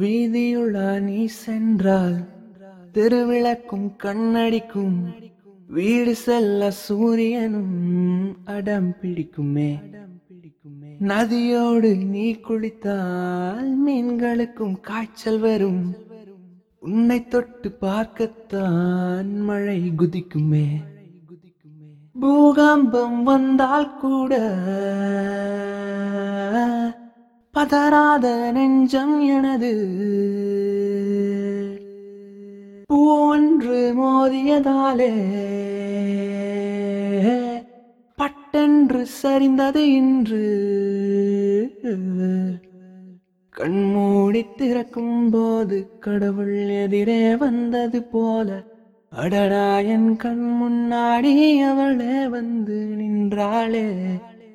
வீதியுள்ளா நீ சென்றால் திருவிளக்கும் கண்ணடிக்கும் வீடு செல்ல சூரியனும் அடம் பிடிக்குமே. நதியோடு நீ குளித்தால் மீன்களுக்கும் காய்ச்சல் வரும். உன்னை தொட்டு பார்க்கத்தான் மழை குதிக்குமே. பூகம்பம் வந்தால் கூட அதராத நெஞ்சம் எனது. ஒன்று மோதியதாலே பட்டென்று சரிந்தது இன்று. கண்மூடி திறக்கும் போது கடவுள் எதிரே வந்தது போல. அடடா என் கண் முன்னாடி அவளே வந்து நின்றாளே.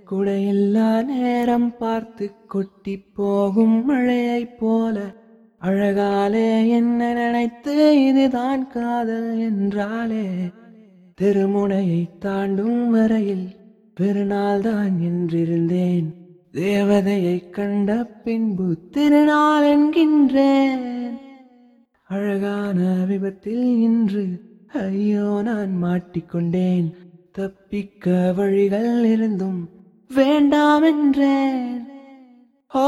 கூட எல்லா நேரம் பார்த்து கொட்டி போகும் மழையை போல அழகாலே என்ன நினைத்து இதுதான் காதல் என்றாலே தெருமுனையை தாண்டும் வரையில் பெருநாள் தான் என்றிருந்தேன். தேவதையை கண்ட பின்பு திருநாள் என்கின்றேன். அழகான விபத்தில் இன்று ஐயோ நான் மாட்டிக்கொண்டேன். தப்பிக்க வழிகள் இருந்தும் வேண்டாம் என்றேன். ஓ